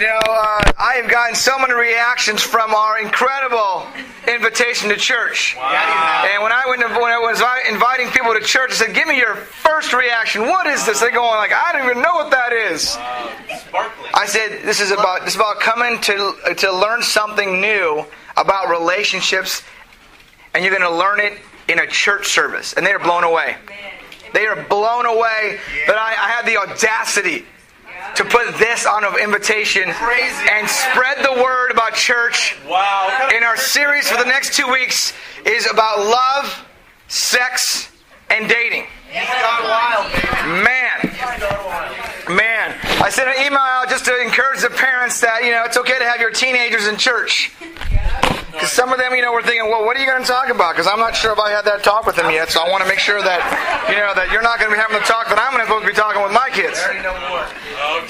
You know, uh, I have gotten so many reactions from our incredible invitation to church. And when I went, when I was inviting people to church, I said, "Give me your first reaction. What is this?" They're going like, "I don't even know what that is." I said, "This is about this is about coming to to learn something new about relationships, and you're going to learn it in a church service." And they are blown away. They are blown away that I, I had the audacity to put this on an invitation and spread the word about church. Wow. In our series for the next two weeks is about love, sex, and dating. Man. Man. I sent an email out just to encourage the parents that, you know, it's okay to have your teenagers in church. Because some of them, you know, were thinking, well, what are you going to talk about? Because I'm not sure if I had that talk with them yet. So I want to make sure that, you know, that you're not going to be having the talk that I'm going to to be talking with my kids.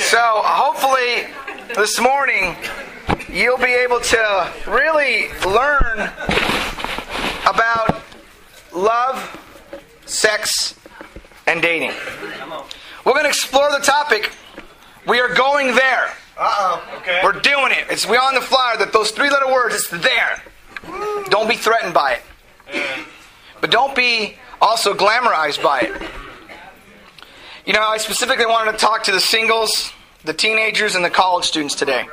So hopefully this morning you'll be able to really learn about love, sex, and dating. We're going to explore the topic. We are going there. Uh-oh. Okay. We're doing it. It's we on the flyer that those three letter words, it's there. Don't be threatened by it. But don't be also glamorized by it. You know, I specifically wanted to talk to the singles, the teenagers, and the college students today.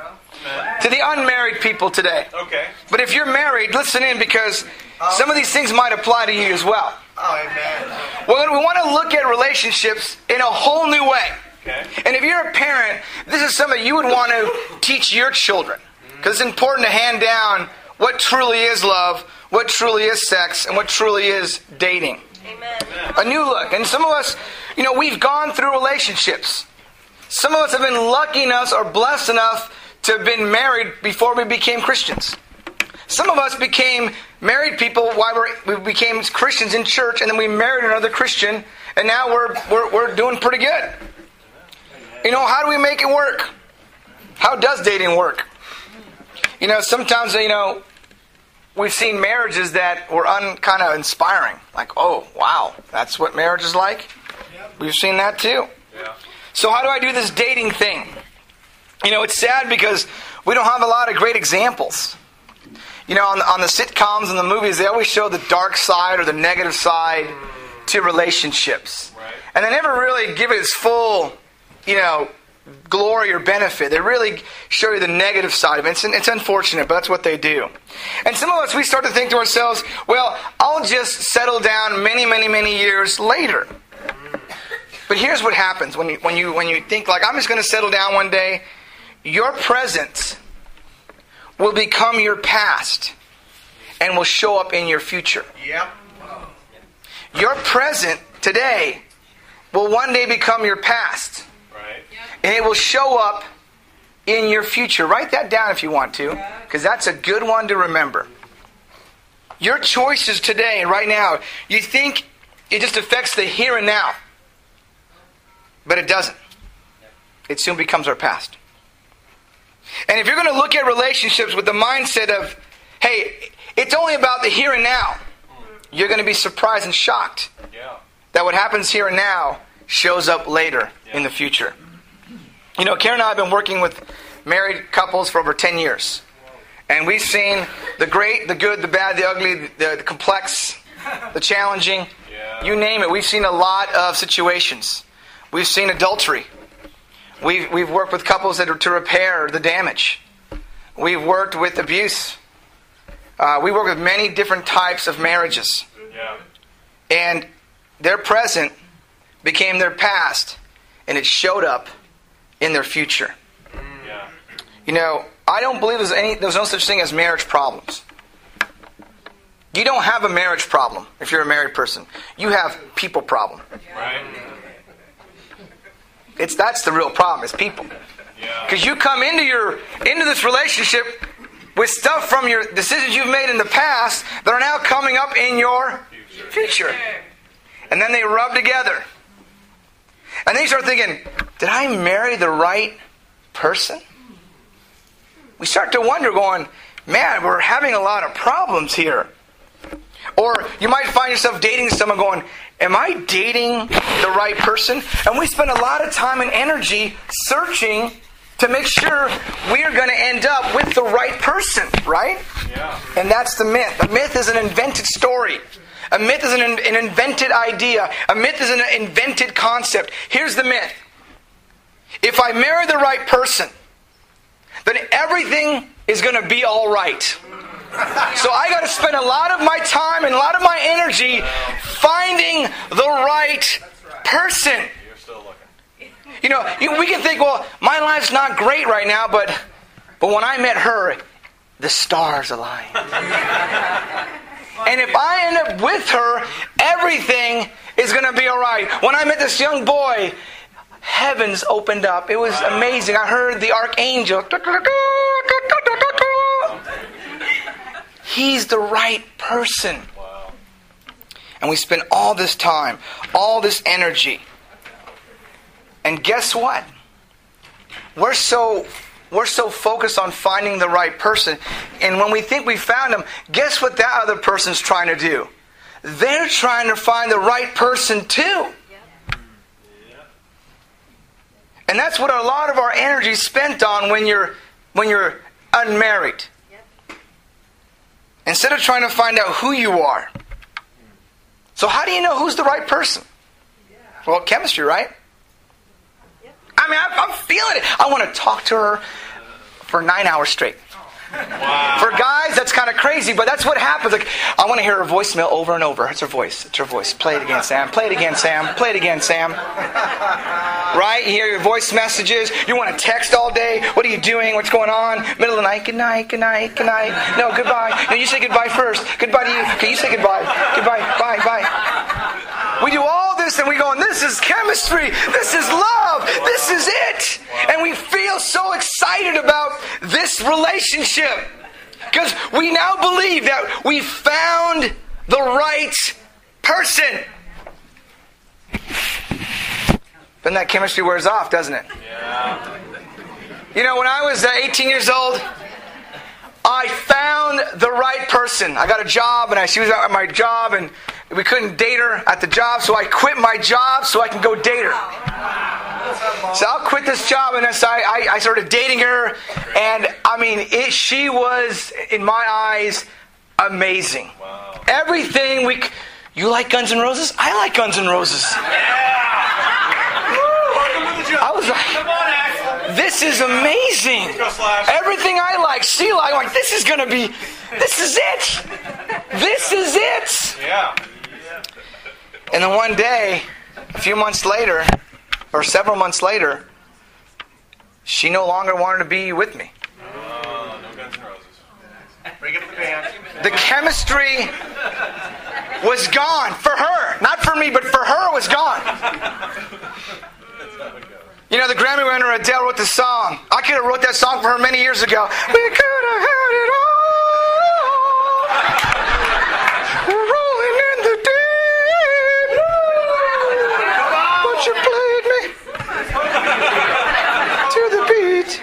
To the unmarried people today. Okay. But if you're married, listen in because some of these things might apply to you as well. Oh, amen. Well, we want to look at relationships in a whole new way. Okay. And if you're a parent, this is something you would want to teach your children. Mm-hmm. Because it's important to hand down what truly is love, what truly is sex, and what truly is dating. Amen. A new look. And some of us, you know, we've gone through relationships. Some of us have been lucky enough or blessed enough to have been married before we became Christians. Some of us became married people while we became Christians in church, and then we married another Christian, and now we're, we're, we're doing pretty good. You know, how do we make it work? How does dating work? You know, sometimes, you know, we've seen marriages that were un, kind of inspiring. Like, oh, wow, that's what marriage is like? We've seen that too. Yeah. So, how do I do this dating thing? You know, it's sad because we don't have a lot of great examples. You know, on the, on the sitcoms and the movies, they always show the dark side or the negative side to relationships. Right. And they never really give it its full, you know, glory or benefit. They really show you the negative side of it. It's, it's unfortunate, but that's what they do. And some of us, we start to think to ourselves, well, I'll just settle down many, many, many years later. But here's what happens when you, when you, when you think, like, I'm just going to settle down one day. Your present will become your past and will show up in your future. Yep. Your present today will one day become your past. And it will show up in your future. Write that down if you want to, because that's a good one to remember. Your choices today and right now, you think it just affects the here and now. But it doesn't. It soon becomes our past. And if you're going to look at relationships with the mindset of, hey, it's only about the here and now, you're going to be surprised and shocked Yeah. that what happens here and now shows up later in the future. You know, Karen and I have been working with married couples for over 10 years. And we've seen the great, the good, the bad, the ugly, the, the complex, the challenging. Yeah. You name it. We've seen a lot of situations. We've seen adultery. We've, we've worked with couples that are to repair the damage. We've worked with abuse. Uh, we work with many different types of marriages. Yeah. And their present became their past, and it showed up in their future. Yeah. You know, I don't believe there's any there's no such thing as marriage problems. You don't have a marriage problem if you're a married person. You have people problem. Right. It's that's the real problem is people. Yeah. Because you come into your into this relationship with stuff from your decisions you've made in the past that are now coming up in your future. And then they rub together. And then you start thinking, did I marry the right person? We start to wonder, going, man, we're having a lot of problems here. Or you might find yourself dating someone going, Am I dating the right person? And we spend a lot of time and energy searching to make sure we're going to end up with the right person, right? Yeah. And that's the myth. The myth is an invented story. A myth is an, an invented idea. A myth is an invented concept. Here's the myth if I marry the right person, then everything is going to be all right. So I got to spend a lot of my time and a lot of my energy finding the right person. You know, we can think, well, my life's not great right now, but but when I met her, the stars aligned. and if I end up with her, everything is going to be all right. When I met this young boy, heavens opened up. It was amazing. I heard the archangel. He's the right person. And we spend all this time, all this energy. And guess what? We're so we're so focused on finding the right person. And when we think we found them, guess what that other person's trying to do? They're trying to find the right person too. And that's what a lot of our energy is spent on when you're when you're unmarried. Instead of trying to find out who you are. So how do you know who's the right person? Well, chemistry, right? I mean, I'm, I'm feeling it. I want to talk to her for nine hours straight. For guys, that's kind of crazy, but that's what happens. Like, I want to hear her voicemail over and over. It's her voice. It's her voice. Play it again, Sam. Play it again, Sam. Play it again, Sam. Right? You hear your voice messages. You want to text all day. What are you doing? What's going on? Middle of the night. Good night. Good night. Good night. No, goodbye. No, you say goodbye first. Goodbye to you. Can you say goodbye? Goodbye. Bye. Bye. We do all this and we go, and this is chemistry. This is love. This is it. And we feel so excited about this relationship because we now believe that we found the right person. Then that chemistry wears off, doesn't it? Yeah. You know, when I was uh, 18 years old, I found the right person. I got a job, and I, she was at my job, and we couldn't date her at the job, so I quit my job so I can go date her. So I'll quit this job, and so I, I, I started dating her, and I mean, it, she was, in my eyes, amazing. Wow. Everything we. You like Guns N' Roses? I like Guns N' Roses. I was like, Come on, Axl. this is amazing. Everything I like, she like, I'm like, this is gonna be, this is it. This is it. Yeah. And then one day, a few months later, or several months later, she no longer wanted to be with me. Oh, no Guns N' Roses. Bring up the band. The chemistry was gone for her. Not for me, but for her it was gone. You know, the Grammy winner Adele wrote the song. I could have wrote that song for her many years ago. We could have had it all. Rolling in the deep. But you played me to the beat.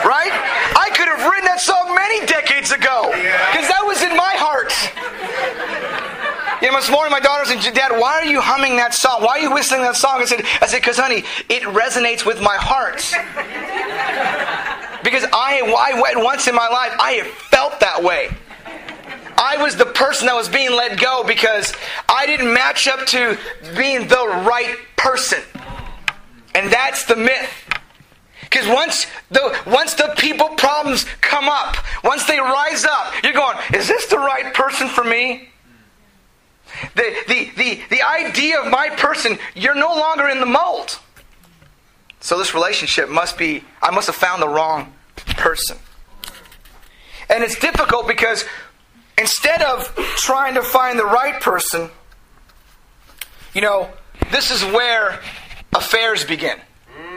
Right? I could have written that song many decades ago. Because that was in my heart. You know, this morning my daughter said, Dad, why are you humming that song? Why are you whistling that song? I said, I said, because honey, it resonates with my heart. Because I, I went once in my life, I have felt that way. I was the person that was being let go because I didn't match up to being the right person. And that's the myth. Because once the once the people problems come up, once they rise up, you're going, is this the right person for me? The, the, the, the idea of my person, you're no longer in the mold. So this relationship must be, I must have found the wrong person. And it's difficult because instead of trying to find the right person, you know, this is where affairs begin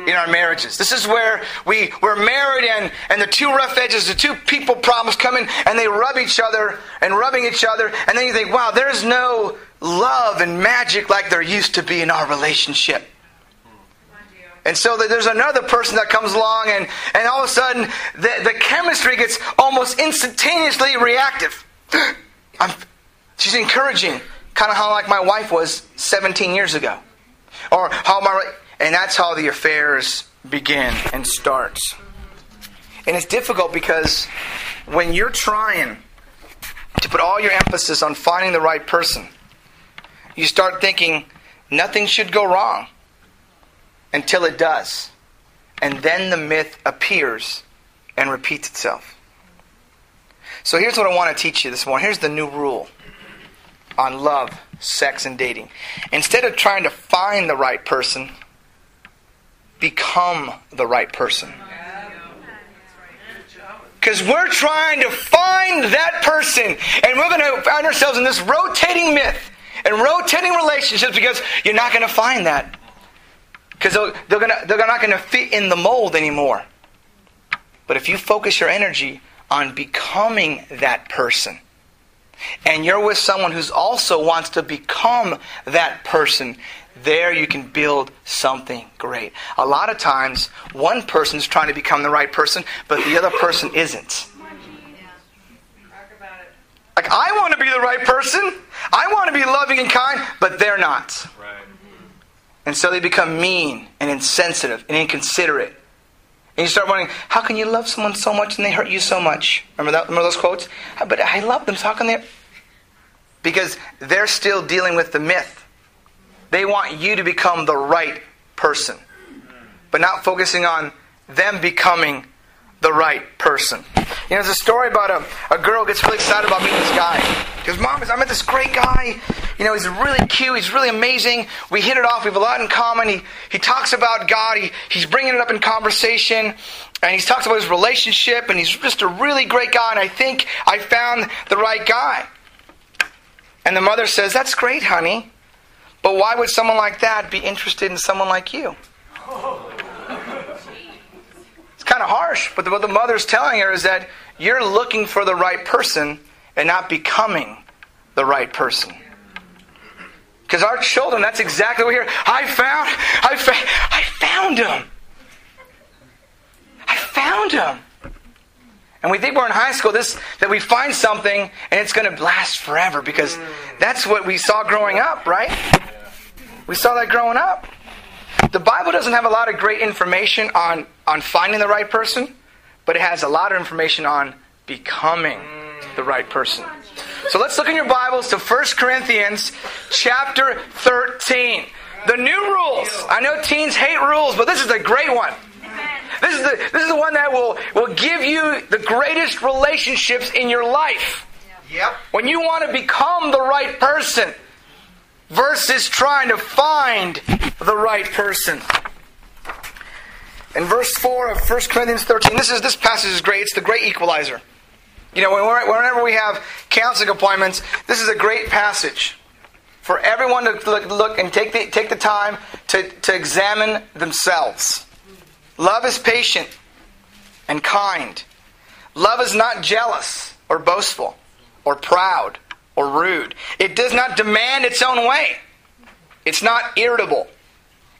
in our marriages. This is where we, we're married and, and the two rough edges, the two people problems come in and they rub each other and rubbing each other. And then you think, wow, there's no love and magic like there used to be in our relationship. And so there's another person that comes along, and, and all of a sudden, the, the chemistry gets almost instantaneously reactive. I'm, she's encouraging, kind of how like my wife was 17 years ago. Or how my, and that's how the affairs begin and starts. And it's difficult because when you're trying to put all your emphasis on finding the right person, you start thinking nothing should go wrong until it does. And then the myth appears and repeats itself. So here's what I want to teach you this morning. Here's the new rule on love, sex, and dating. Instead of trying to find the right person, become the right person. Because we're trying to find that person, and we're going to find ourselves in this rotating myth and rotating relationships because you're not going to find that. Because they're, gonna, they're not going to fit in the mold anymore. But if you focus your energy on becoming that person, and you're with someone who's also wants to become that person, there you can build something great. A lot of times, one person's trying to become the right person, but the other person isn't. Like, I want to be the right person. I want to be loving and kind, but they're not. Right. And so they become mean and insensitive and inconsiderate. And you start wondering, how can you love someone so much and they hurt you so much? Remember that? Remember those quotes? But I love them, so how can they? Because they're still dealing with the myth. They want you to become the right person, but not focusing on them becoming the right person. You know, there's a story about a, a girl gets really excited about meeting this guy. Because, Mom, is, I met this great guy. You know, he's really cute. He's really amazing. We hit it off. We have a lot in common. He, he talks about God. He, he's bringing it up in conversation. And he talks about his relationship. And he's just a really great guy. And I think I found the right guy. And the mother says, That's great, honey. But why would someone like that be interested in someone like you? It's kind of harsh, but what the mother's telling her is that you're looking for the right person and not becoming the right person. Because our children, that's exactly what we hear. I found, I, fa- I found him. I found him. And we think we're in high school, this that we find something and it's going to last forever because that's what we saw growing up, right? We saw that growing up. The Bible doesn't have a lot of great information on, on finding the right person, but it has a lot of information on becoming the right person. So let's look in your Bibles to 1 Corinthians chapter 13. The new rules. I know teens hate rules, but this is a great one. This is the, this is the one that will, will give you the greatest relationships in your life. Yep. When you want to become the right person versus trying to find the right person. In verse 4 of 1 Corinthians 13, this is this passage is great. It's the great equalizer. You know, whenever we have counseling appointments, this is a great passage for everyone to look, look and take the, take the time to, to examine themselves. Love is patient and kind. Love is not jealous or boastful or proud or rude. It does not demand its own way. It's not irritable.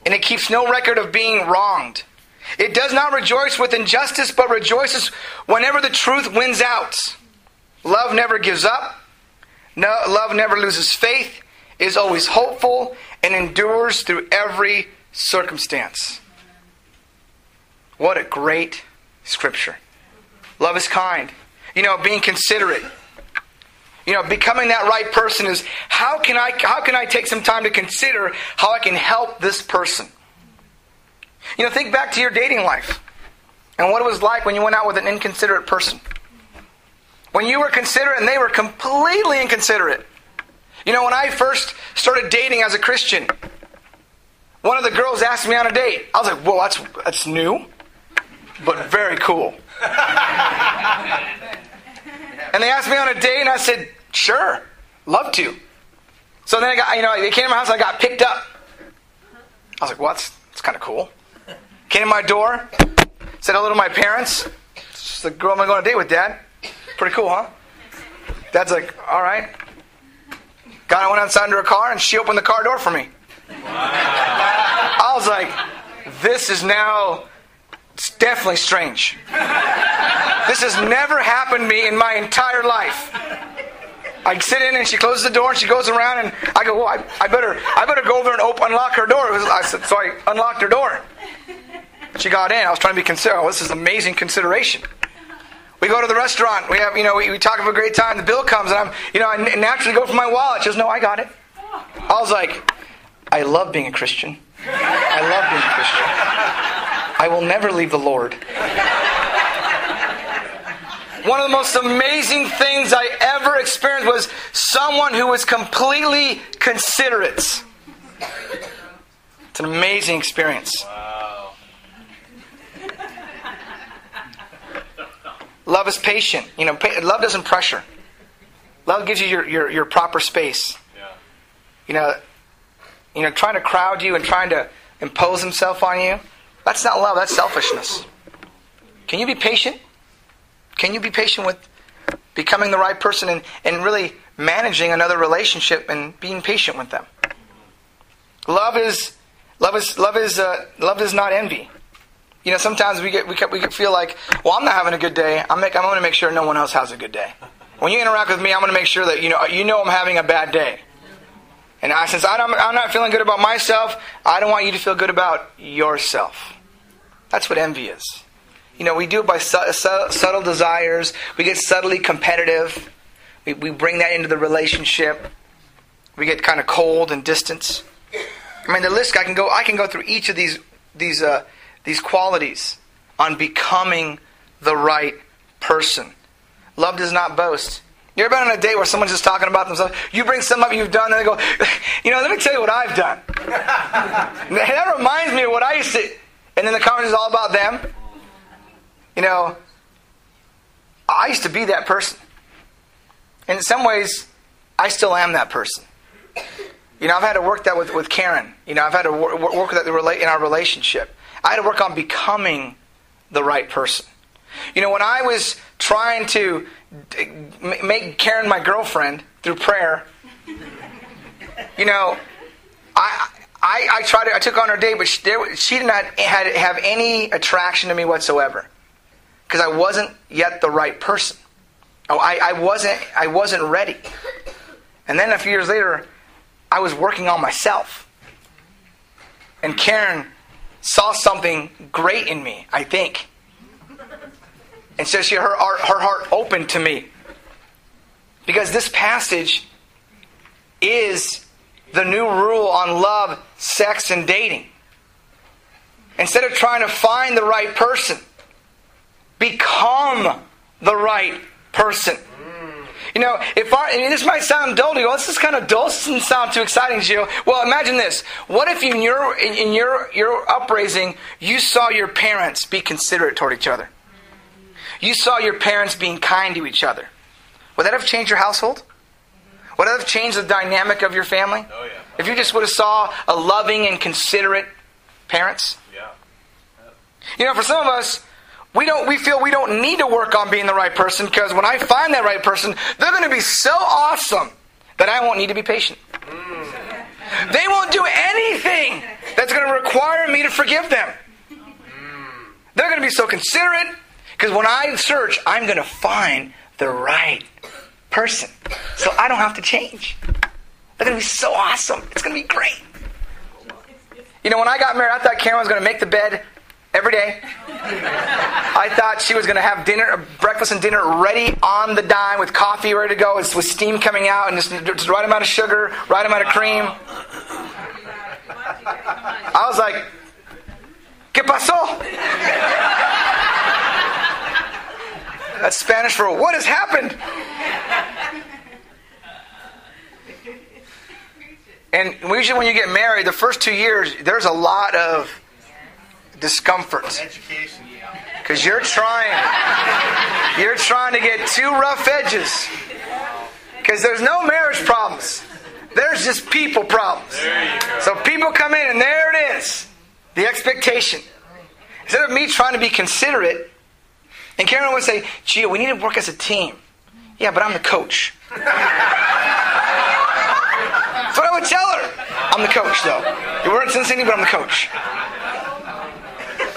And it keeps no record of being wronged. It does not rejoice with injustice, but rejoices whenever the truth wins out. Love never gives up. No, love never loses faith, is always hopeful, and endures through every circumstance. What a great scripture. Love is kind. You know, being considerate. You know, becoming that right person is how can I how can I take some time to consider how I can help this person? You know, think back to your dating life and what it was like when you went out with an inconsiderate person. When you were considerate and they were completely inconsiderate. You know, when I first started dating as a Christian, one of the girls asked me on a date. I was like, "Well, that's that's new, but very cool." and they asked me on a date, and I said, "Sure, love to." So then I got, you know, they came to my house, and I got picked up. I was like, "Well, that's, that's kind of cool." Came to my door, said hello to my parents. It's the girl I'm going to on a date with, Dad. Pretty cool, huh? Dad's like, all right. Got I went outside into her car, and she opened the car door for me. I was like, this is now it's definitely strange. This has never happened to me in my entire life. I sit in and she closes the door and she goes around and I go, well, I, I better, I better go over and open, unlock her door. Was, I said, so I unlocked her door. She got in. I was trying to be considerate. Oh, this is amazing consideration. We go to the restaurant. We have, you know, we, we talk have a great time. The bill comes, and I'm, you know, I naturally go for my wallet. She goes, no, I got it. I was like, I love being a Christian. I love being a Christian. I will never leave the Lord. One of the most amazing things I ever experienced was someone who was completely considerate. It's an amazing experience. Wow. Love is patient. You know, pa- love doesn't pressure. Love gives you your, your, your proper space. Yeah. You know, you know, trying to crowd you and trying to impose himself on you. That's not love. That's selfishness. Can you be patient? Can you be patient with becoming the right person and, and really managing another relationship and being patient with them? Love is love is love is uh, love is not envy. You know, sometimes we get we get, we get feel like, well, I'm not having a good day. I'm make, I'm going to make sure no one else has a good day. When you interact with me, I'm going to make sure that you know you know I'm having a bad day. And I, since I I'm not feeling good about myself, I don't want you to feel good about yourself. That's what envy is. You know, we do it by su- su- subtle desires. We get subtly competitive. We, we bring that into the relationship. We get kind of cold and distant. I mean, the list I can go. I can go through each of these these uh, these qualities on becoming the right person. Love does not boast. You ever been on a date where someone's just talking about themselves? You bring something up you've done, and they go, you know, let me tell you what I've done. that reminds me of what I used to. And then the conversation is all about them. You know, I used to be that person. And in some ways, I still am that person. You know, I've had to work that with, with Karen. You know, I've had to work, work with that in our relationship. I had to work on becoming the right person. You know, when I was trying to make Karen my girlfriend through prayer, you know, I, I, tried to, I took on her date, but she, there, she did not had, have any attraction to me whatsoever because I wasn't yet the right person. Oh, I, I wasn't I wasn't ready. And then a few years later, I was working on myself. And Karen saw something great in me, I think. And so she, her, her heart opened to me. Because this passage is the new rule on love, sex, and dating. Instead of trying to find the right person, become the right person. You know, if our, I mean, this might sound dull to you. Well, this is kind of dull. This doesn't sound too exciting to you. Well, imagine this. What if in your in your your upraising you saw your parents be considerate toward each other? You saw your parents being kind to each other. Would that have changed your household? Would that have changed the dynamic of your family? Oh, yeah. If you just would have saw a loving and considerate parents? Yeah. You know, for some of us, we don't we feel we don't need to work on being the right person because when I find that right person, they're going to be so awesome that I won't need to be patient. Mm. They won't do anything that's going to require me to forgive them. Mm. They're going to be so considerate because when I search, I'm going to find the right person. So I don't have to change. They're going to be so awesome. It's going to be great. You know, when I got married, I thought Karen was going to make the bed every day. I thought she was going to have dinner, breakfast and dinner ready on the dime with coffee ready to go, with steam coming out, and just, right amount of sugar, right amount of cream. I was like, ¿Qué pasó? That's Spanish for what has happened? And usually, when you get married, the first two years, there's a lot of discomfort because you're trying, you're trying to get two rough edges. Because there's no marriage problems, there's just people problems. There you go. So people come in, and there it is, the expectation. Instead of me trying to be considerate, and Karen would say, "Gee, we need to work as a team." Yeah, but I'm the coach. Tell her. I'm the coach, though. You weren't Cincinnati, but I'm the coach.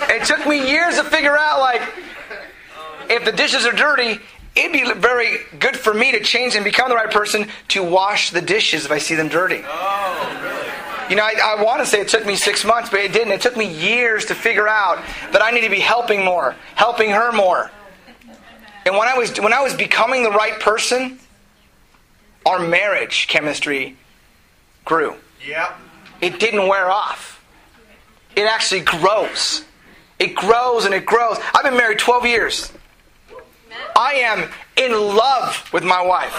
It took me years to figure out, like, if the dishes are dirty, it'd be very good for me to change and become the right person to wash the dishes if I see them dirty. Oh, really? You know, I, I want to say it took me six months, but it didn't. It took me years to figure out that I need to be helping more, helping her more. And when I was when I was becoming the right person, our marriage chemistry grew. Yep. It didn't wear off. It actually grows. It grows and it grows. I've been married 12 years. I am in love with my wife.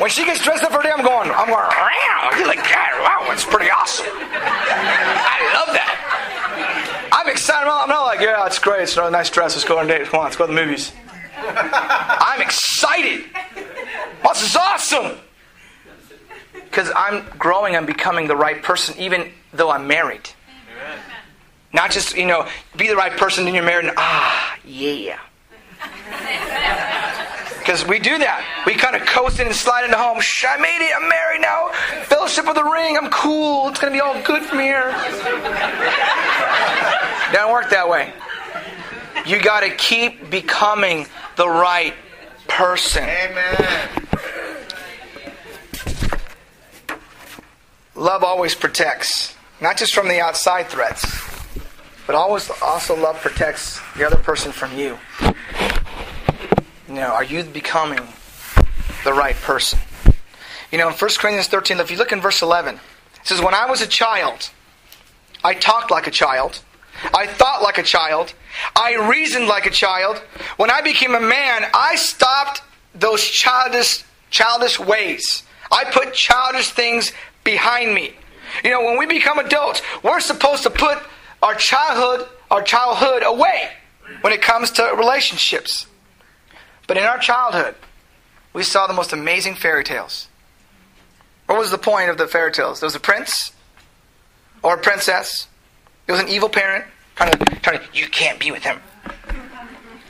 When she gets dressed up for a day, I'm going, I'm going, wow, you like that? Wow, that's pretty awesome. I love that. I'm excited. I'm not like, yeah, it's great. It's a nice dress. Let's go on a date. Come on, let's go to the movies. I'm excited. This is awesome. Because I'm growing I'm becoming the right person, even though I'm married. Amen. Not just, you know, be the right person, then you're married, and ah, yeah. Because we do that. We kind of coast in and slide into home. Shh, I made it. I'm married now. Fellowship of the Ring. I'm cool. It's going to be all good from here. Doesn't work that way. You got to keep becoming the right person. Amen. Love always protects, not just from the outside threats, but always also love protects the other person from you. You know, are you becoming the right person? You know, in 1 Corinthians 13, if you look in verse 11, it says, When I was a child, I talked like a child. I thought like a child. I reasoned like a child. When I became a man, I stopped those childish, childish ways. I put childish things behind me. You know, when we become adults, we're supposed to put our childhood, our childhood away when it comes to relationships. But in our childhood, we saw the most amazing fairy tales. What was the point of the fairy tales? There was a prince or a princess. There was an evil parent trying to, trying to you can't be with him.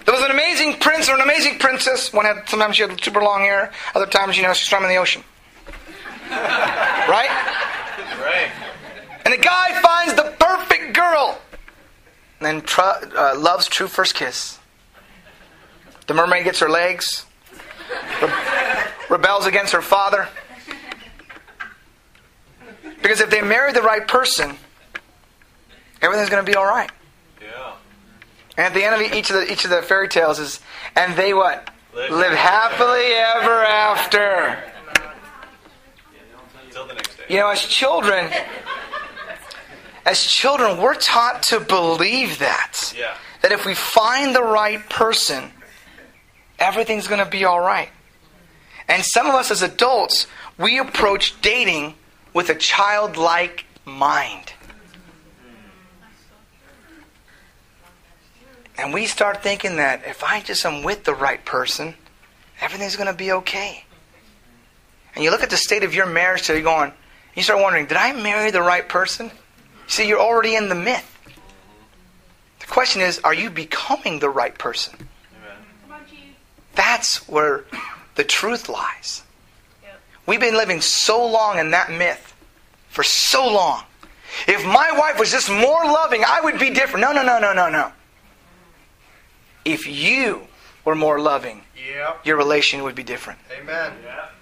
There was an amazing prince or an amazing princess. One had sometimes she had super long hair. Other times, you know, she's swimming in the ocean. right? Right. And the guy finds the perfect girl. And then tr- uh, love's true first kiss. The mermaid gets her legs, re- rebels against her father. Because if they marry the right person, everything's going to be all right. Yeah. And at the end of each of the each of the fairy tales is, and they what? Live- Live happily ever after. Until the next day. You know, as children, as children, we're taught to believe that. Yeah. That if we find the right person, everything's going to be all right. And some of us as adults, we approach dating with a childlike mind. And we start thinking that if I just am with the right person, everything's going to be okay. And you look at the state of your marriage today so you're going, you start wondering, did I marry the right person? See, you're already in the myth. The question is, are you becoming the right person? Amen. That's where the truth lies. We've been living so long in that myth for so long. If my wife was just more loving, I would be different. No, no, no, no, no, no. If you were more loving, Yep. your relation would be different. Amen. Yeah, that's right.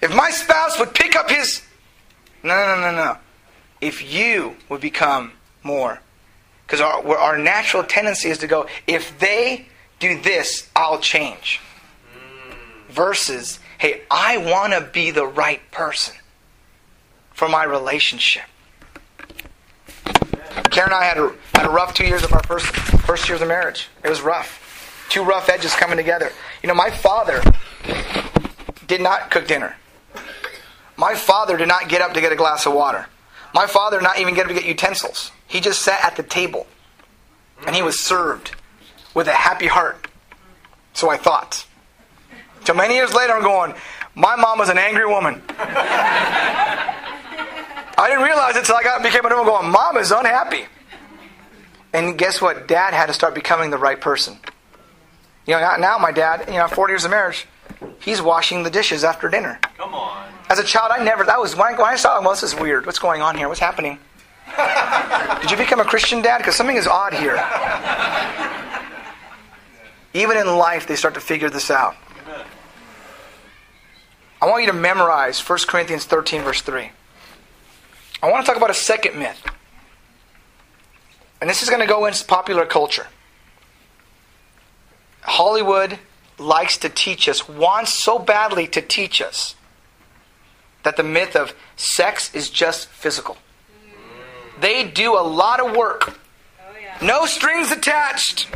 If my spouse would pick up his. No, no, no, no. If you would become more. Because our, our natural tendency is to go, if they do this, I'll change. Versus, hey, I want to be the right person for my relationship. Karen and I had a, had a rough two years of our first, first years of marriage. It was rough. Two rough edges coming together. You know, my father did not cook dinner. My father did not get up to get a glass of water. My father did not even get up to get utensils. He just sat at the table and he was served with a happy heart. So I thought. So many years later, I'm going, my mom was an angry woman. I didn't realize it until I got became a woman going, mom is unhappy. And guess what? Dad had to start becoming the right person. You know, now- my dad, you know, 40 years of marriage, he's washing the dishes after dinner. Come on. As a child, I never. That was when I, when I saw. Well, this is weird. What's going on here? What's happening? Did you become a Christian dad? Because something is odd here. Even in life, they start to figure this out. I want you to memorize 1 Corinthians 13, verse 3. I want to talk about a second myth. And this is going to go into popular culture. Hollywood likes to teach us, wants so badly to teach us, that the myth of sex is just physical. They do a lot of work, no strings attached.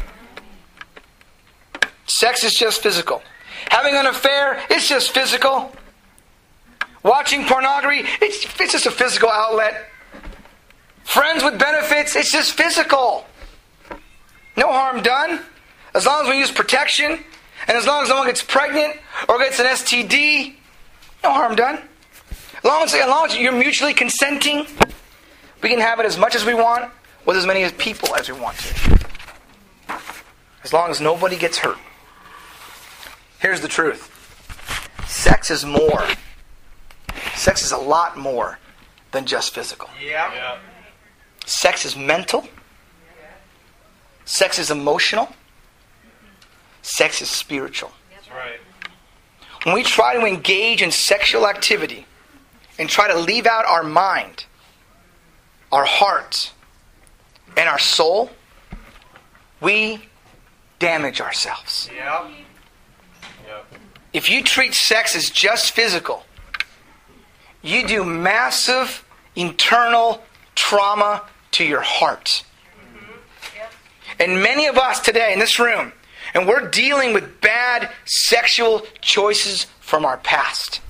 Sex is just physical. Having an affair, it's just physical. Watching pornography, it's, it's just a physical outlet. Friends with benefits, it's just physical. No harm done. As long as we use protection, and as long as no one gets pregnant or gets an STD, no harm done. As long as, as long as you're mutually consenting, we can have it as much as we want with as many people as we want to. As long as nobody gets hurt. Here's the truth sex is more. Sex is a lot more than just physical. Yeah. yeah. Sex is mental. Sex is emotional. Sex is spiritual. That's right. When we try to engage in sexual activity and try to leave out our mind, our heart, and our soul, we damage ourselves. Yep. Yep. If you treat sex as just physical, you do massive internal trauma to your heart. Mm-hmm. And many of us today in this room, and we're dealing with bad sexual choices from our past.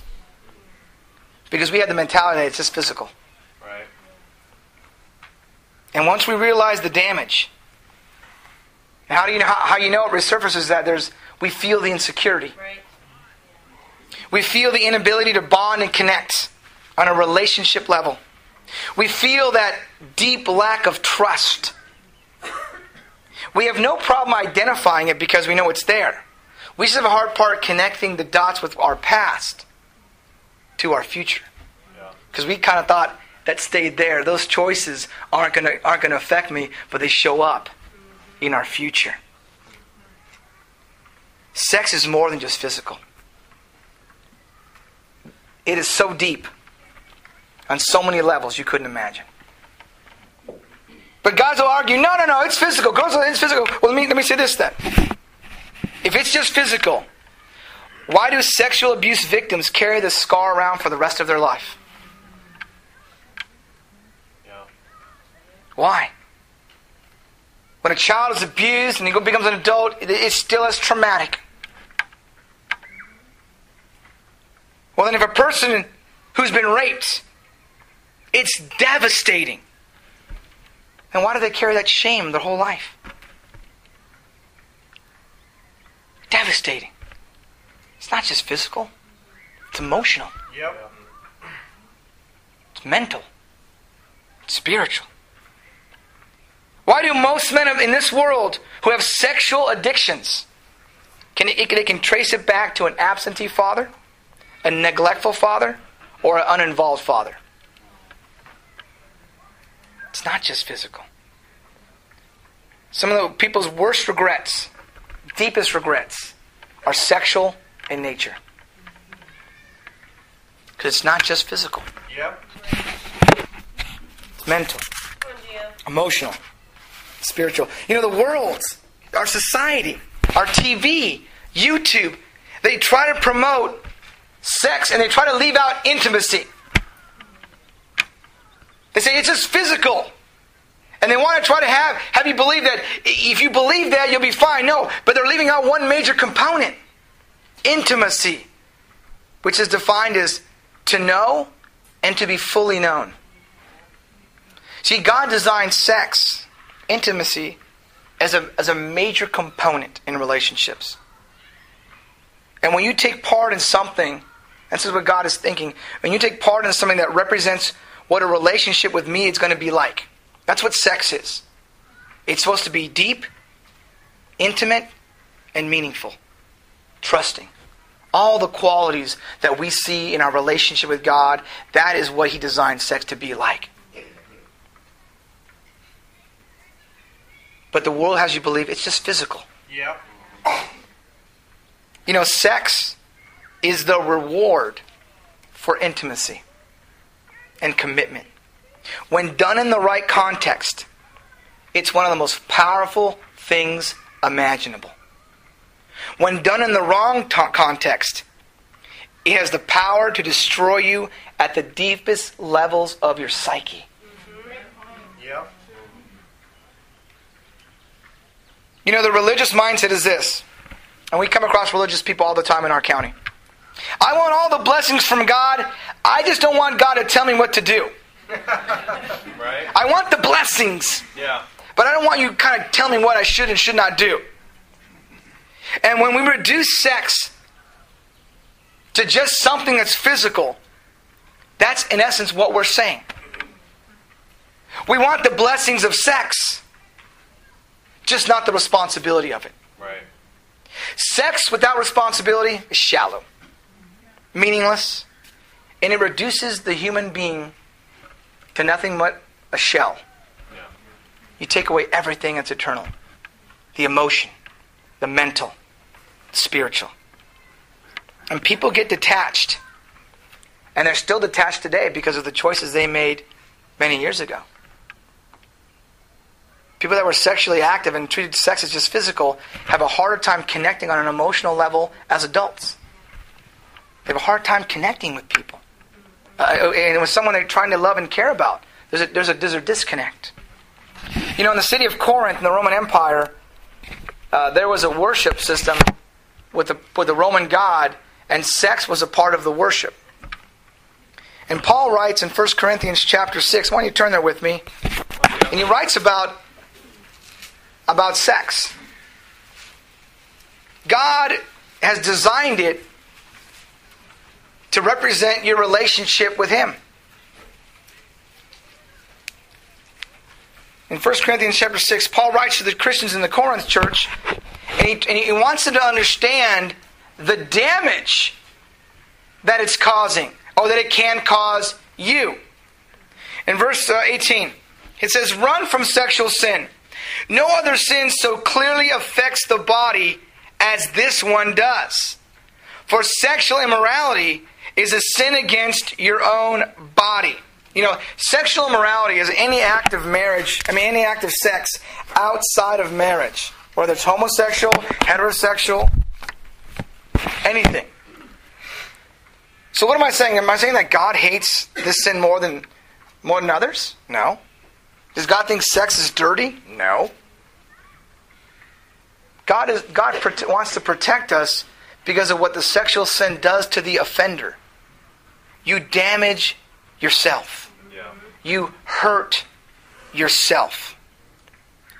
Because we had the mentality that it's just physical. Right. And once we realize the damage, and how do you know how, how you know it resurfaces that there's we feel the insecurity. Right. We feel the inability to bond and connect on a relationship level. We feel that deep lack of trust. We have no problem identifying it because we know it's there. We just have a hard part connecting the dots with our past to our future. Yeah. Because we kind of thought that stayed there. Those choices aren't going to aren't going to affect me, but they show up in our future. Sex is more than just physical. It is so deep on so many levels you couldn't imagine. But guys will argue, no, no, no, it's physical. Girls, it's physical. Well, let me, let me say this then. If it's just physical, why do sexual abuse victims carry this scar around for the rest of their life? Yeah. Why? When a child is abused and he becomes an adult, it- it's still as traumatic. Well, then, if a person who's been raped, it's devastating. Then why do they carry that shame their whole life? Devastating. It's not just physical, it's emotional, Yep. it's mental, it's spiritual. Why do most men in this world who have sexual addictions can it, they can trace it back to an absentee father, a neglectful father, or an uninvolved father? It's not just physical. Some of the people's worst regrets, deepest regrets, are sexual in nature. Because it's not just physical, Yep. it's mental Come on, Gio. emotional, spiritual. You know, the world, our society, our TV, YouTube, they try to promote sex and they try to leave out intimacy. It's just physical. And they want to try to have, have you believe that if you believe that, you'll be fine. No, but they're leaving out one major component intimacy, which is defined as to know and to be fully known. See, God designed sex, intimacy, as a, as a major component in relationships. And when you take part in something, this is what God is thinking, when you take part in something that represents what a relationship with me is going to be like, that's what sex is. It's supposed to be deep, intimate, and meaningful, trusting. All the qualities that we see in our relationship with God, that is what He designed sex to be like. But the world has you believe it's just physical. Yep. You know, sex is the reward for intimacy and commitment When done in the right context, it's one of the most powerful things imaginable. When done in the wrong t- context, it has the power to destroy you at the deepest levels of your psyche. Mm-hmm. Yep. You know, the religious mindset is this, and we come across religious people all the time in our county. I want all the blessings from God. I just don't want God to tell me what to do. Right? I want the blessings, Yeah. but I don't want you to kind of tell me what I should and should not do. And when we reduce sex to just something that's physical, that's in essence what we're saying. We want the blessings of sex, just not the responsibility of it. Right. Sex without responsibility is shallow, meaningless, and it reduces the human being to nothing but a shell. You take away everything that's eternal the emotion, the mental, the spiritual. And people get detached. And they're still detached today because of the choices they made many years ago. People that were sexually active and treated sex as just physical have a harder time connecting on an emotional level as adults. They have a hard time connecting with people. Uh, and with someone they're trying to love and care about. There's a, there's, a, there's a disconnect. You know, in the city of Corinth in the Roman Empire, uh, there was a worship system with the, with the Roman God, and sex was a part of the worship. And Paul writes in 1 Corinthians chapter 6, why don't you turn there with me? And he writes about, about sex. God has designed it to represent your relationship with Him. In 1 Corinthians chapter 6, Paul writes to the Christians in the Corinth church, and he, and he wants them to understand the damage that it's causing, or that it can cause you. In verse uh, 18, it says, Run from sexual sin. No other sin so clearly affects the body as this one does. For sexual immorality is a sin against your own body. You know, sexual immorality is any act of marriage, I mean, any act of sex outside of marriage, whether it's homosexual, heterosexual, anything. So, what am I saying? Am I saying that God hates this sin more than more than others? No. Does God think sex is dirty? No. God is God wants to protect us because of what the sexual sin does to the offender. You damage yourself. Yeah. You hurt yourself.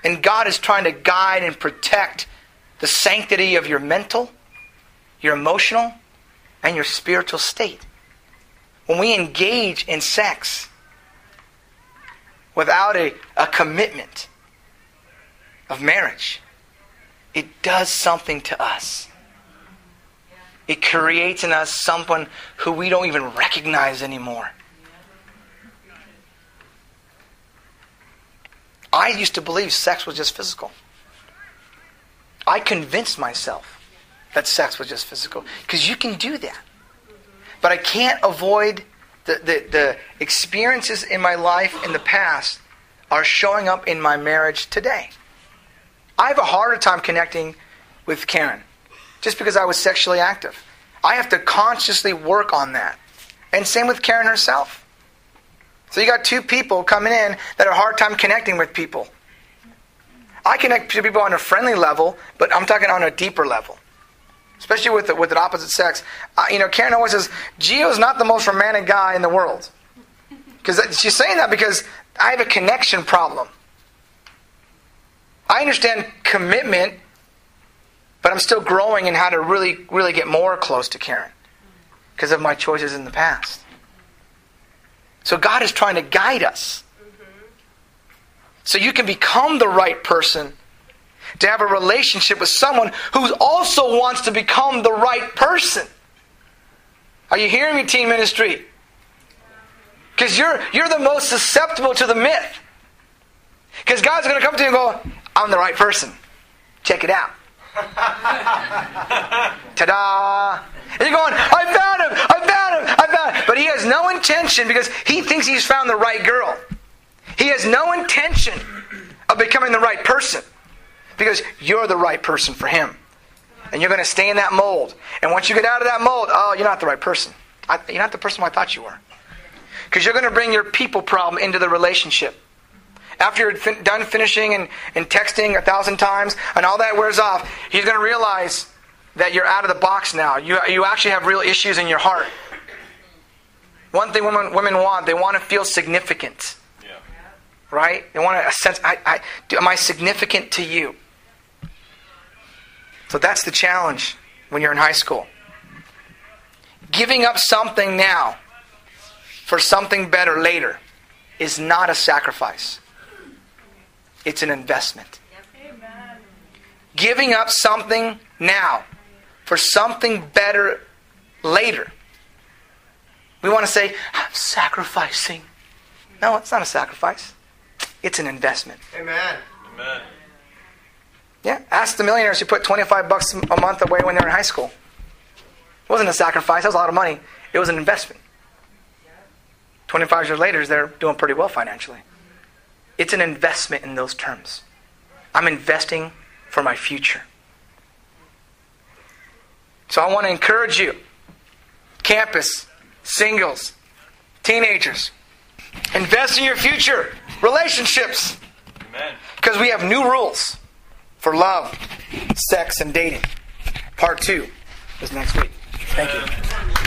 And God is trying to guide and protect the sanctity of your mental, your emotional, and your spiritual state. When we engage in sex without a, a commitment of marriage, it does something to us. It creates in us someone who we don't even recognize anymore. I used to believe sex was just physical. I convinced myself that sex was just physical because you can do that. But I can't avoid the, the, the experiences in my life in the past are showing up in my marriage today. I have a harder time connecting with Karen just because I was sexually active. I have to consciously work on that. And same with Karen herself. So you got two people coming in that have a hard time connecting with people. I connect to people on a friendly level, but I'm talking on a deeper level, especially with the, with the opposite sex. Uh, you know, Karen always says Gio's not the most romantic guy in the world, because she's saying that because I have a connection problem. I understand commitment, but I'm still growing in how to really, really get more close to Karen because of my choices in the past. So God is trying to guide us. So you can become the right person to have a relationship with someone who also wants to become the right person. Are you hearing me, team ministry? Because you're, you're the most susceptible to the myth. Because God's going to come to you and go, I'm the right person. Check it out. Ta da! And you're going, I found him! I found him! I found him! But he has no intention because he thinks he's found the right girl. He has no intention of becoming the right person because you're the right person for him. And you're going to stay in that mold. And once you get out of that mold, oh, you're not the right person. I, you're not the person I thought you were. Because you're going to bring your people problem into the relationship. After you're fin- done finishing and, and texting a thousand times and all that wears off, he's going to realize that you're out of the box now. You, you actually have real issues in your heart. One thing women, women want, they want to feel significant. Yeah. Right? They want a sense, I, I, do, am I significant to you? So that's the challenge when you're in high school. Giving up something now for something better later is not a sacrifice. It's an investment. Giving up something now for something better later. We want to say, I'm sacrificing. No, it's not a sacrifice. It's an investment. Amen. Amen. Yeah, ask the millionaires who put 25 bucks a month away when they were in high school. It wasn't a sacrifice, that was a lot of money. It was an investment. 25 years later, they're doing pretty well financially. It's an investment in those terms. I'm investing for my future. So I want to encourage you, campus, singles, teenagers, invest in your future, relationships, Amen. because we have new rules for love, sex, and dating. Part two is next week. Thank you.